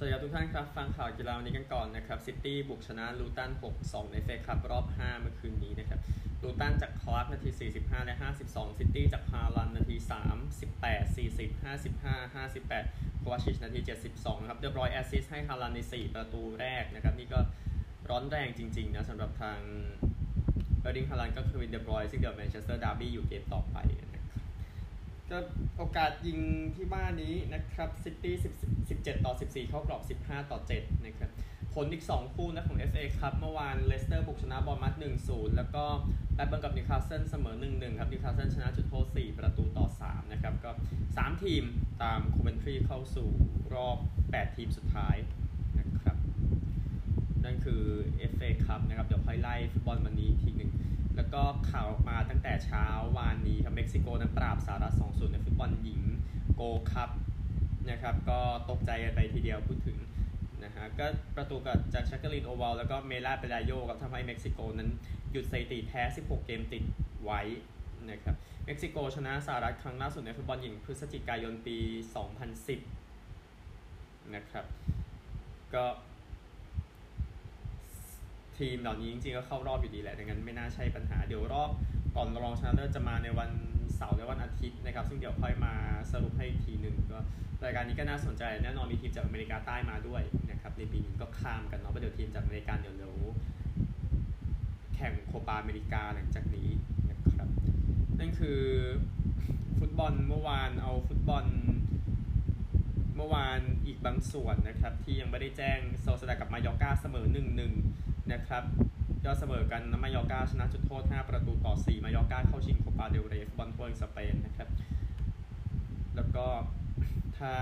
สวัสดีครับทุกท่านครับ ฟังข่าวกีฬาวันนี้กันก่อนนะครับซิตี้บุกชนะลูตัน 6-2 ในเฟคัพรอบ 5 เมื่อคืนนี้นะครับลูตันจากคลาร์กนาที 45 และ 52 ซิตี้จากฮาลันด์นาที 38 40 55 58โควาชิชนาที 72นะครับเดอ บรอยน์ assist ให้ฮาลันด์ใน 4 ประตูแรกนะครับ นี่ก็ร้อนแรงจริง ๆ นะสำหรับทางเออร์ลิงฮาลันด์ก็คือเดอ บรอยน์ซึ่งเดี๋ยวแมนเชสเตอร์ดาร์บี้อยู่เกมต่อไป ก็โอกาสยิงที่บ้านนี้นะครับซิตี้17 ต่อ 14 เข้ากรอบ 15 ต่อ 7 นะครับ ผลอีก 2 คู่นะของ FA ครับ เมื่อวานเลสเตอร์บุกชนะบอร์นมัธ 1-0 แล้วก็แบล็กเบิร์นกับนิวคาสเซิลเสมอ 1-1 ครับนิวคาสเซิลชนะจุดโทษ 4 ประตูต่อ 3 นะครับ ก็ 3 ทีมตามโคเวนทรีเข้าสู่รอบ 8 ทีมสุดท้าย นั่นคือ FA ครับนะครับ เดี๋ยวค่อยไล่ฟุตบอลวันนี้ทีหนึ่ง แล้วก็ข่าวมาตั้งแต่เช้าวานนี้ครับเม็กซิโกนั้นปราบสหรัฐ2-0ในฟุตบอลหญิงโกลด์คัพนะครับ ก็ตกใจกันไปทีเดียวพูดถึงนะฮะ ก็ประตูกับจากแจ็กเกลีนโอวาเยแล้วก็มายราเปลาโยกับทำให้เม็กซิโกนั้นหยุดสถิติแพ้ 16 เกมติดไว้นะครับ เม็กซิโกชนะสหรัฐครั้งล่าสุดในฟุตบอลหญิงพฤศจิกายนปี 2010 นะครับ ก็ ทีมเหล่านี้จริงๆก็เข้ารอบอยู่ดีแหละดังนั้นไม่น่าใช่ปัญหาเดี๋ยวรอบก่อนรองชนะเลิศจะมาในวันเสาร์และวันอาทิตย์นะครับ ซึ่งเดี๋ยวค่อยมาสรุปให้อีกทีหนึ่งก็รายการนี้ก็น่าสนใจแน่นอนมีทีมจากอเมริกาใต้มาด้วยนะครับในปีนี้ก็ข้ามกันเนาะเพระเดี๋ยวทีมจากอเมริกาเดี๋ยวเดี๋ยวแข่งโคปาอเมริกาหลังจากนี้นะครับ นั่นคือฟุตบอลเมื่อวานเอาฟุตบอลเมื่อวานอีกบางส่วนนะครับ ที่ยังไม่ได้แจ้งโซเซียดาดกับมายอร์กาเสมอ1-1 นะครับยอดเสมอกันนะมายอร์กาชนะจุดโทษ 5 ประตูต่อ 4 มายอร์กาเข้าชิงโคปาเดลเรย์ฟบอลถ้วยสเปนนะครับ แล้วก็ถ้า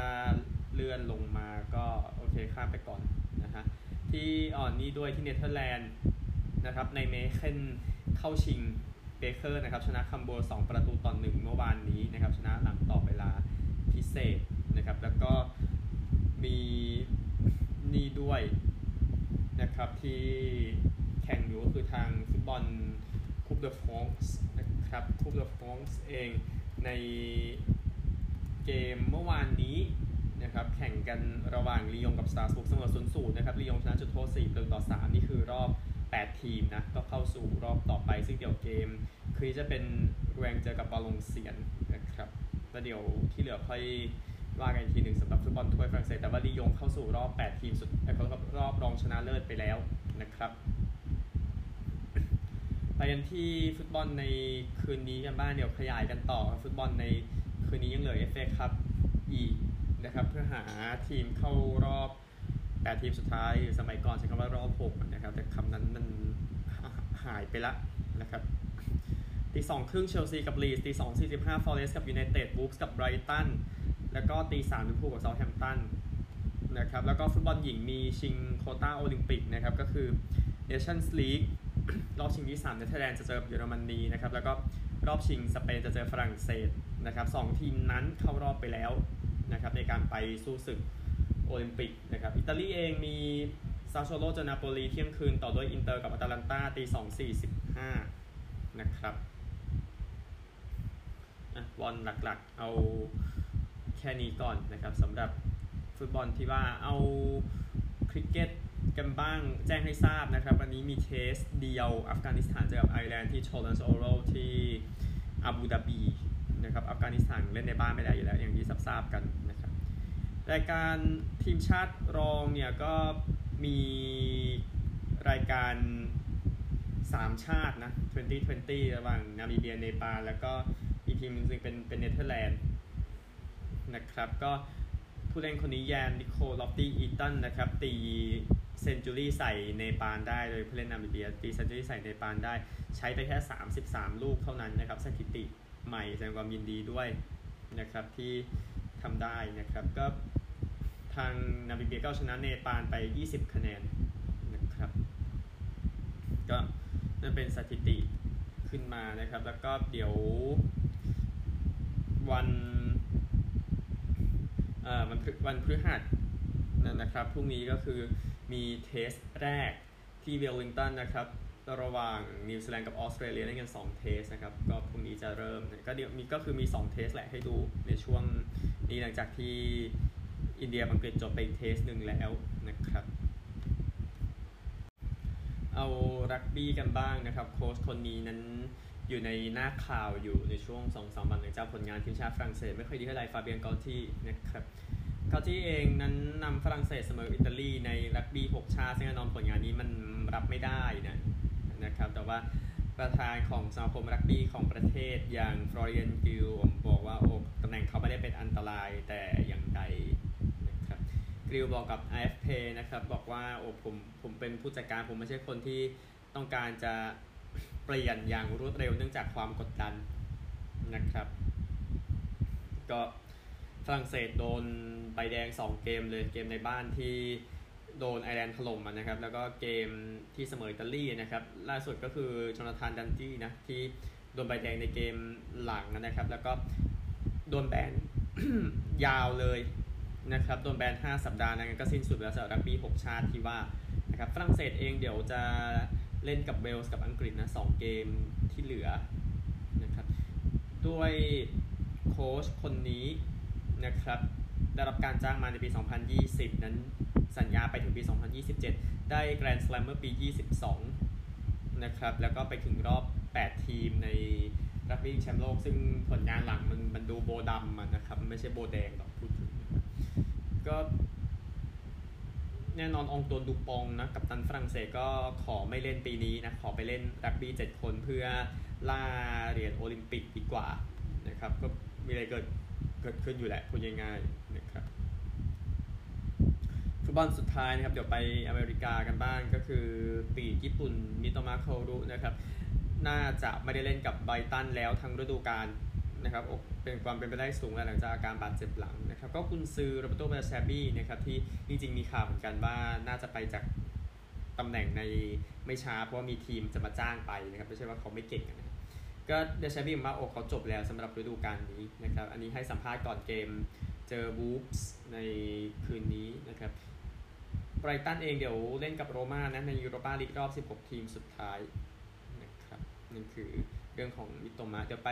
เลื่อนลงมาก็โอเคข้ามไปก่อนนะฮะที่อ่อนนี้ด้วยที่เนเธอร์แลนด์นะครับไนเมเคนเข้าชิงเบเกอร์นะครับชนะคัมบูร์2ประตูต่อหนึ่งเมื่อวานนี้นะครับชนะหลังต่อเวลาพิเศษนะครับแล้วก็มีนี่ด้วย นะครับที่แข่งอยู่ก็คือทางฟุตบอลคูปเดอฟรองซ์นะครับคูปเดอฟรองซ์เองในเกมเมื่อวานนี้นะครับแข่งกันระหว่างลียงกับสตราส์บูร์กเสมอศูนย์ศูนย์นะครับลียงชนะจุดโทษ4ประตูต่อ 3 นี่คือรอบ 8 ทีมนะก็เข้าสู่รอบต่อไปซึ่งเดี๋ยวเกม คือจะเป็นแรนส์เจอกับวาลองเซียนส์นะครับแล้วเดี๋ยวที่เหลือค่อย ว่ากันอีกทีหนึ่งสำหรับฟุตบอลถ้วยฝรั่งเศสแต่ว่าลียงเข้าสู่รอบ 8 ทีมสุดเขารอบรองชนะเลิศไปแล้วนะครับไปกันที่ฟุตบอลในคืนนี้กันบ้างเดี๋ยวขยายกันต่อฟุตบอลในคืนนี้ยังเหลือเอฟเอคัพอีกนะครับเพื่อหาทีมเข้ารอบ 8 ทีมสุดท้ายสมัยก่อนใช้คำว่ารอบ6นะครับแต่คำนั้นมันหายไปละนะครับตีสองครึ่งเชลซีกับลีดส์ตีสองสี่สิบห้าฟอร์เรสต์กับยูไนเต็ดวูล์ฟส์กับไบรตัน แล้วก็ตีสามลิเวอร์พูลกับเซาท์แฮมป์ตันนะครับแล้วก็ฟุตบอลหญิงมีชิงโควต้าโอลิมปิกนะครับก็คือเนชั่นส์ลีกรอบชิงที่3เนเธอร์แลนด์จะเจอเยอรมนีนะครับแล้วก็รอบชิงสเปนจะเจอฝรั่งเศสนะครับสองทีมนั้นเข้ารอบไปแล้วนะครับในการไปสู้ศึกโอลิมปิกนะครับอิตาลีเองมีซาสซูโอโลเจอนาโปลีเที่ยงคืนต่อด้วยอินเตอร์กับอตาลันตาตีสองสี่สิบห้านะครับบอลหลักๆเอา แค่นี้ก่อนนะครับสำหรับฟุตบอลที่ว่าเอาคริกเก็ตกันบ้างแจ้งให้ทราบนะครับ วันนี้มี Test เดียวอัฟกานิสถานเจอกับไอร์แลนด์ที่ Tolerance Oval ที่อาบูดาบีนะครับอัฟกานิสถานเล่นในบ้านไม่ได้อยู่แล้ว อย่างที่ทราบกันนะครับรายการทีมชาติรองเนี่ยก็มีรายการ 3 ชาตินะ 2020 ระหว่างนามิเบียเนปาลแล้วก็อีกทีมนึงเป็นเป็นเนเธอร์แลนด์ นะครับ ก็ผู้เล่นคนนี้แยนนิโคลลอฟตี้อีตันนะครับ ตี century ใส่เนปาลได้โดยผู้เล่นนามิเบียตี century ใส่เนปาลได้ ใช้ไปแค่ 33 ลูกเท่านั้นนะครับ สถิติใหม่แสดงความยินดีด้วยนะครับที่ทำได้นะครับ ก็ทางนามิเบียก็ชนะเนปาลไป 20 คะแนนนะครับ ก็นั่นเป็นสถิติขึ้นมานะครับ แล้วก็เดี๋ยววัน วันวันพฤหัสนะครับพรุ่งนี้ก็คือมีเทสแรกที่เวลลิงตันนะครับระหว่างนิวซีแลนด์กับออสเตรเลียเล่นกัน2 Test นะครับก็พรุ่งนี้จะเริ่มก็เดี๋ยวมีก็คือมี 2 Test แหละให้ดูในช่วงนี้หลังจากที่อินเดียอังกฤษจบไป Test หนึ่งแล้วนะครับ เอารักบี้กันบ้างนะครับ โค้ชคนนี้นั้น อยู่ในหน้าข่าวอยู่ในช่วง2อสวันหลังจากผลงานทีมชาติฝรั่งเศสไม่ค่อยดีเท่าไหร่ฟาเบียนกัลติเยนะครับกัลติเยเองนั้นนำฝรั่งเศสเสมออิตาลีในรักบี้6ชาติซึ่งแน่นอนผลงานนี้มันรับไม่ได้นะนะครับแต่ว่าประธานของสมาคมรักบี้ของประเทศอย่างฟลอเรียนกิลบอกว่าโอ้ตำแหน่งเขาไม่ได้เป็นอันตรายแต่อย่างใดนะครับกิลบอกกับ AFP นะครับบอกว่าโอ้ผมผมเป็นผู้จัดการผมไม่ใช่คนที่ต้องการจะ เปลี่ยนอย่างรวดเร็วเนื่องจากความกดดันนะครับ ก็ฝรั่งเศสโดนใบแดง 2 เกมเลยเกมในบ้านที่โดนไอร์แลนด์ถล่มนะครับ แล้วก็เกมที่เสมออิตาลีนะครับ ล่าสุดก็คือจอนาธานดันตี้นะที่โดนใบแดงในเกมหลังนะครับ แล้วก็โดนแบนยาวเลยนะครับโดนแบน 5 สัปดาห์นั้นก็สิ้นสุดแล้วสำหรับรักบี้6ชาติที่ว่านะครับฝรั่งเศสเองเดี๋ยวจะ เล่นกับเวลส์กับอังกฤษนะสองเกมที่เหลือนะครับด้วยโค้ชคนนี้นะครับได้รับการจ้างมาในปี 2020 นั้นสัญญาไปถึงปี 2027 ได้แกรนด์สแลมเมื่อปี 22 นะครับ แล้วก็ไปถึงรอบ 8 ทีมในรักบี้แชมป์โลก ซึ่งผลงานหลังมันมันดูโบดำนะครับ ไม่ใช่โบแดงหรอกพูดถึงก็ แน่นอนองตัวดูปองนะกับตันฝรั่งเศสก็ขอไม่เล่นปีนี้นะขอไปเล่นรักบี้เจ็ดคนเพื่อล่าเหรียญโอลิมปิกดีกว่านะครับก็มีอะไรเกิดเกิดขึ้นอยู่แหละพูดง่ายๆนะครับฟุตบอลสุดท้ายนะครับเดี๋ยวไปอเมริกากันบ้างก็คือปีญี่ปุ่นมิโตมาโครุนะครับ น่าจะไม่ได้เล่นกับไบตันแล้วทั้งฤดูกาลนะครับ เป็นความเป็นไปได้สูงหลังจากอาการบาดเจ็บหลังนะครับ ก็คุณซื้อโรเบโตเบลเซบี้นะครับที่จริงๆมีข่าวเหมือนกันว่าน่าจะไปจากตำแหน่งในไม่ช้าเพราะว่ามีทีมจะมาจ้างไปนะครับไม่ใช่ว่าเขาไม่เก่งนะก็เดชบี้มาโอเขาจบแล้วสำหรับฤดูกาลนี้นะครับอันนี้ให้สัมภาษณ์ก่อนเกมเจอบูฟส์ในคืนนี้นะครับไบรตันเองเดี๋ยวเล่นกับโรม่านะในยูโรปาลีกรอบ 16 ทีมสุดท้ายนะครับนั่นคือเรื่องของมิโตมะเดี๋ยวไป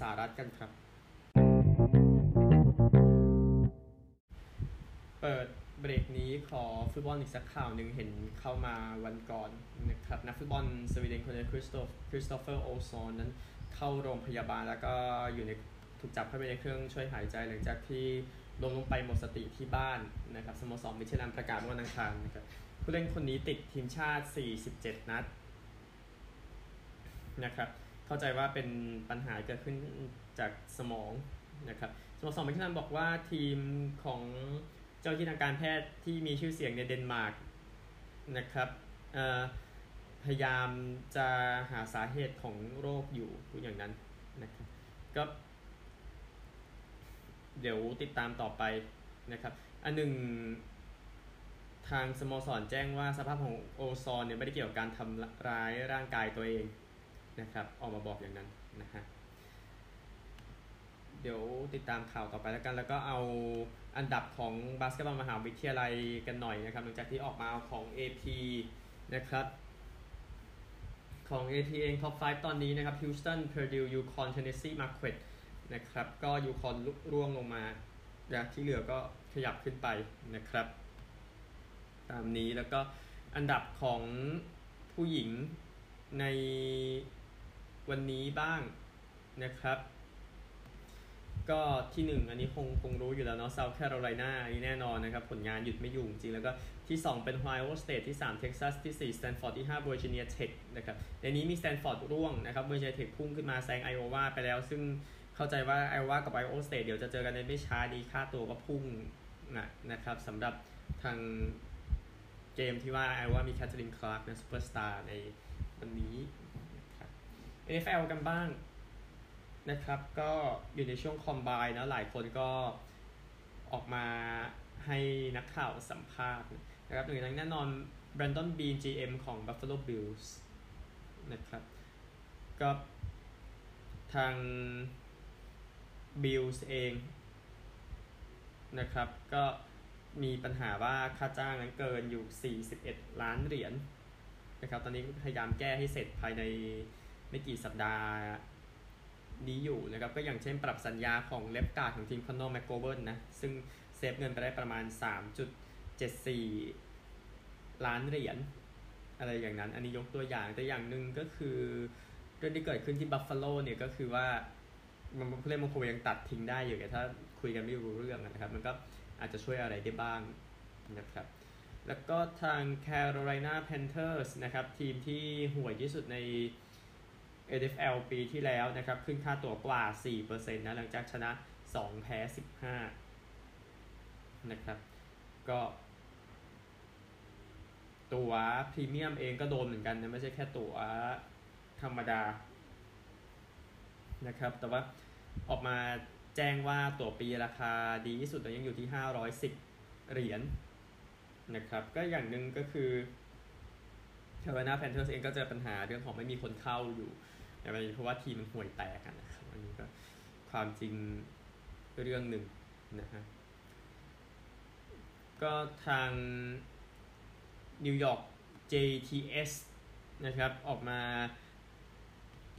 สหรัฐกันครับ ปิดเบรกนี้ขอฟุตบอลอีกสักข่าวหนึ่งเห็นเข้ามาวันก่อนนะครับนักฟุตบอลสวีเดนคนนี้คริสโตคริสโตเฟอร์โอลส์สันนั้นเข้าโรงพยาบาลแล้วก็อยู่ในถูกจับเข้าไปในเครื่องช่วยหายใจหลังจากที่ลงลงไปหมดสติที่บ้านนะครับสโมสรมิดทิลแลนด์ประกาศวันอังคารนะครับผู้เล่นคนนี้ติดทีมชาติ 47 นัดนะครับเข้าใจว่าเป็นปัญหาเกิดขึ้นจากสมองนะครับสโมสรมิเชลันบอกว่าทีมของ เจ้าที่ทางการแพทย์ที่มีชื่อเสียงในเดนมาร์กนะครับพยายามจะหาสาเหตุของโรคอยู่พูดอย่างนั้นนะครับก็เดี๋ยวติดตามต่อไปนะครับ อันหนึ่งทางสโมสรแจ้งว่าสภาพของโอซอนเนี่ยไม่ได้เกี่ยวกับการทำร้ายร่างกายตัวเองนะครับ ออกมาบอกอย่างนั้นนะฮะ เดี๋ยวติดตามข่าวต่อไปแล้วกัน แล้วก็เอาอันดับของบาสเกตบอลมหาวิทยาลัยกันหน่อยนะครับหลังจากที่ออกมาของ AP นะครับของ AP เองท็อป 5 ตอนนี้นะครับ Houston Purdue UConn Tennessee Marquette นะครับก็ UConn ร่วงลงมานะที่เหลือก็ขยับขึ้นไปนะครับ ตามนี้แล้วก็อันดับของผู้หญิงในวันนี้บ้างนะครับ ก็ที่ 1 อันนี้คงคงรู้อยู่แล้วเนาะเซาท์แคโรไลนาอันนี้แน่นอนนะครับ ผลงานหยุดไม่อยู่จริง แล้วก็ที่ 2 เป็นโอไฮโอสเตทที่ 3 เท็กซัส ที่4สแตนฟอร์ดที่5เวอร์จิเนียเทคนะครับในนี้มีสแตนฟอร์ดร่วงนะครับเวอร์จิเนียเทคพุ่งขึ้นมาแซงไอโอวาไปแล้ว ซึ่งเข้าใจว่าไอโอวากับโอไฮโอสเตทเดี๋ยวจะเจอกันในไม่ช้านี้ค่าตั๋วก็พุ่งนะนะครับสำหรับทางเกมที่ว่าไอโอวามีแคทเธอรีนคลาร์กนะซูเปอร์สตาร์ในวันนี้ NFL กันบ้าง นะครับ ก็อยู่ในช่วง Combine นะหลายคนก็ออกมาให้นักข่าวสัมภาษณ์นะครับหนึ่งในนั้นแน่นอนแบรนดอนบีน GM ของ Buffalo Bills นะครับก็ทาง Bills เองนะครับ ก็มีปัญหาว่าค่าจ้างนั้นเกินอยู่ 41 ล้านเหรียญนะครับ ตอนนี้พยายามแก้ให้เสร็จภายในไม่กี่สัปดาห์ นี้อยู่นะครับก็อย่างเช่นปรับสัญญาของ left guard ของทีมคอนเนอร์แมคโกเวิลนนะซึ่งเซฟเงินไปได้ประมาณ 3.74 ล้านเหรียญอะไรอย่างนั้น อันนี้ยกตัวอย่างแต่อย่างหนึ่งก็คือเรื่องที่เกิดขึ้นที่บัฟฟาโลเนี่ยก็คือว่ามันเล่นบางคยังตัดทิ้งได้อยู่แต่ถ้าคุยกันไม่รู้เรื่องนะครับ มันก็อาจจะช่วยอะไรได้บ้างนะครับแล้วก็ทาง Carolina Panthers นะครับทีมที่ห่วยที่สุดใน NFL ปีที่แล้วนะครับ ขึ้นค่าตัวกว่า 4%นะหลังจากชนะ 2 แพ้ 15 นะครับ ก็ตัวพรีเมียมเองก็โดนเหมือนกันนะ ไม่ใช่แค่ตัวธรรมดานะครับ แต่ว่าออกมาแจ้งว่าตัวปีราคาดีที่สุดยังอยู่ที่ 510 เหรียญนนะครับ ก็อย่างหนึ่งก็คือ Carolina Panthers เองก็เจอปัญหาเรื่องของไม่มีคนเข้าอยู่ เพราะว่าทีมมันห่วยแตกกันนะครับอันนี้ก็ความจริงเรื่องหนึ่งนะฮะก็ทางนิวยอร์ก Jets นะครับ ออกมา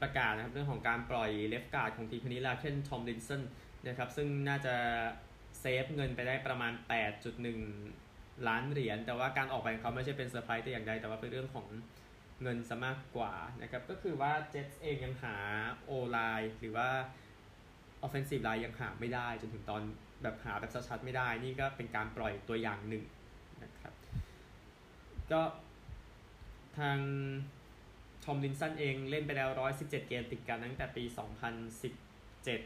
ประกาศนะครับ เรื่องของการปล่อย left guard ของทีมนี้ลาเคนทอมลินสันนะครับ ซึ่งน่าจะเซฟเงินไปได้ประมาณ 8.1 ล้านเหรียญ แต่ว่าการออกไปของเขาไม่ใช่เป็นเซอร์ไพรส์แต่อย่างใดแต่ว่าเป็นเรื่องของ เงินซะมากกว่านะครับก็คือว่าเจ็ตเองยังหา O-line หรือว่า offensive line ยังหาไม่ได้ จนถึงตอนแบบหาแบบชัดๆไม่ได้ นี่ก็เป็นการปล่อยตัวอย่างหนึ่งนะครับก็ทางทอมลินสันเองเล่นไปแล้ว 117 เกมติดกันตั้งแต่ปี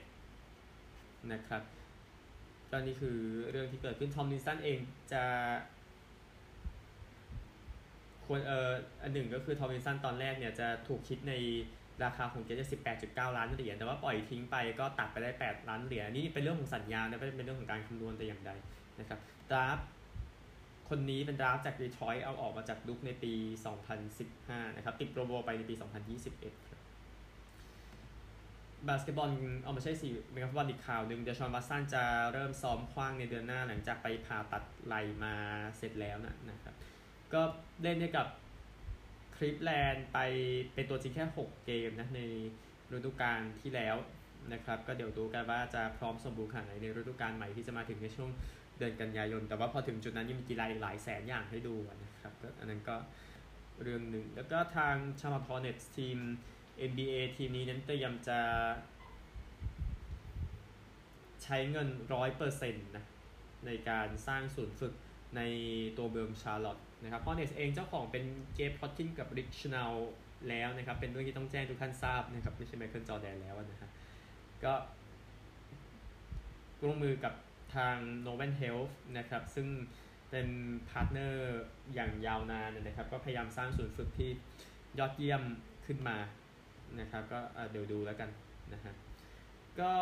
2017 นะครับก็นี่คือเรื่องที่เกิดขึ้นทอมลินสันเองจะ ควรเอ่ออันหนึ่งก็คือทอมลินสันตอนแรกเนี่ยจะถูกคิดในราคาของแกจะ18.9 ล้านเหรียญ แต่ว่าปล่อยทิ้งไปก็ตัดไปได้ 8 ล้านเหรียญ นี่เป็นเรื่องของสัญญาไม่เป็นเรื่องของการคำนวณแต่อย่างใดนะครับ draft คนนี้เป็น draft จากดีทรอยต์เอาออกมาจาก Duke ในปี 2015 นะครับ ติด Pro Bowl ไปในปี 2021ครับบาสเกตบอลเอ้ยไม่ใช่สิเป็นฟุตบอลอีกข่าวหนึ่งเดชอนวัตสันจะเริ่มซ้อมขว้างในเดือนหน้าหลังจากไปผ่าตัดไหล่มาเสร็จแล้วนะนะครับ ก็เล่นให้กับคลิปแลนด์ไปเป็นตัวจริงแค่ 6 เกมนะในฤดูกาลที่แล้วนะครับ ก็เดี๋ยวดูกันว่าจะพร้อมสมบูรณ์ขนาดไหนในฤดูกาลใหม่ที่จะมาถึงในช่วงเดือนกันยายน แต่ว่าพอถึงจุดนั้นยังมีกีฬาอีกหลายแสนอย่างให้ดูนะครับก็อันนั้นก็เรื่องหนึ่ง แล้วก็ทางชามาพอเน็ตทีม NBA ทีมนี้นั้นเตรียมจะ ใช้เงินร้อยเปอร์เซ็นต์นะในการสร้างศูนย์ฝึก ในตัวเมืองชาร์ลอตต์นะครับฮอร์เน็ตส์เองเจ้าของเป็นเกบพลอตกินกับริคชนอลแล้วนะครับ เป็นเรื่องที่ต้องแจ้งทุกท่านทราบนะครับ ไม่ใช่ไมเคิลจอร์แดนแล้วนะครับก็ร่วมมือกับทาง n o v a n Health นะครับ ซึ่งเป็น partner อย่างยาวนานนะครับ ก็พยายามสร้างศูนย์ฝึกที่ยอดเยี่ยมขึ้นมานะครับ ก็เดี๋ยวดูแล้วกันนะฮะก็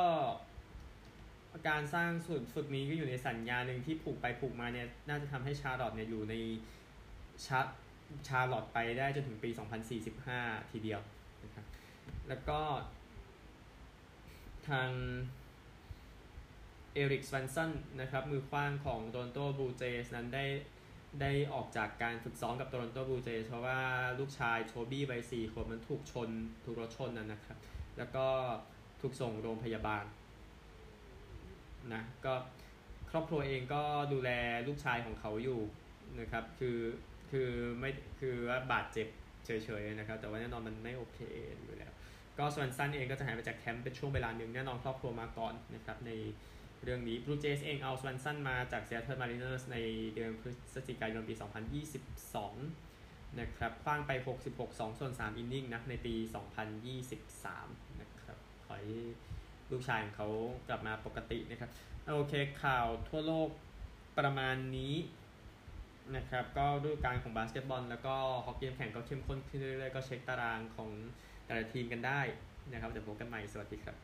การสร้างศูนฝึกนี้ก็อยู่ในสัญญาหนึ่งที่ผูกไปผูกมาเนี่ยน่าจะทำให้ชาร์ลอตเนี่ยอยู่ในชาชาร์ลอตไปได้จนถึงปี 2045 ทีเดียวนะครับแล้วก็ทางเอริกสวันสันนะครับมือคว้างของโตลอนโตบูเจสนั้นได้ได้ออกจากการฝึกซ้อมกับโตลอนโตบูเจสเพราะว่าลูกชายโทบี้วัยสี่ขวบมันถูกชน ถูกรถชนนั่นนะครับ แล้วก็ถูกส่งโรงพยาบาล นะก็ครอบครัวเองก็ดูแลลูกชายของเขาอยู่นะครับ คือคือไม่คือว่าบาดเจ็บเฉยๆนะครับ แต่ว่าแน่นอนมันไม่โอเคอยู่แล้ว ก็ Swanson เองก็จะหายไปจากแคมป์เป็นช่วงเวลาหนึ่งแน่นอนครอบครัวมาก่อนนะครับในเรื่องนี้ Blue Jays เองเอา Swanson มาจาก Seattle Mariners ในเดือนพฤศจิกายนปี 2022 นะครับคว้างไป 66 2ส่วน3 อินนิ่งนะในปี 2023 นะครับขอให ลูกชายของเขากลับมาปกตินะครับโอเคข่าวทั่วโลกประมาณนี้นะครับก็ฤดูกาลของบาสเกตบอลแล้วก็ฮอกกี้แข่งก็เข้มข้นขึ้นเรื่อยๆก็เช็คตารางของแต่ละทีมกันได้นะครับเดี๋ยวพบกันใหม่สวัสดีครับ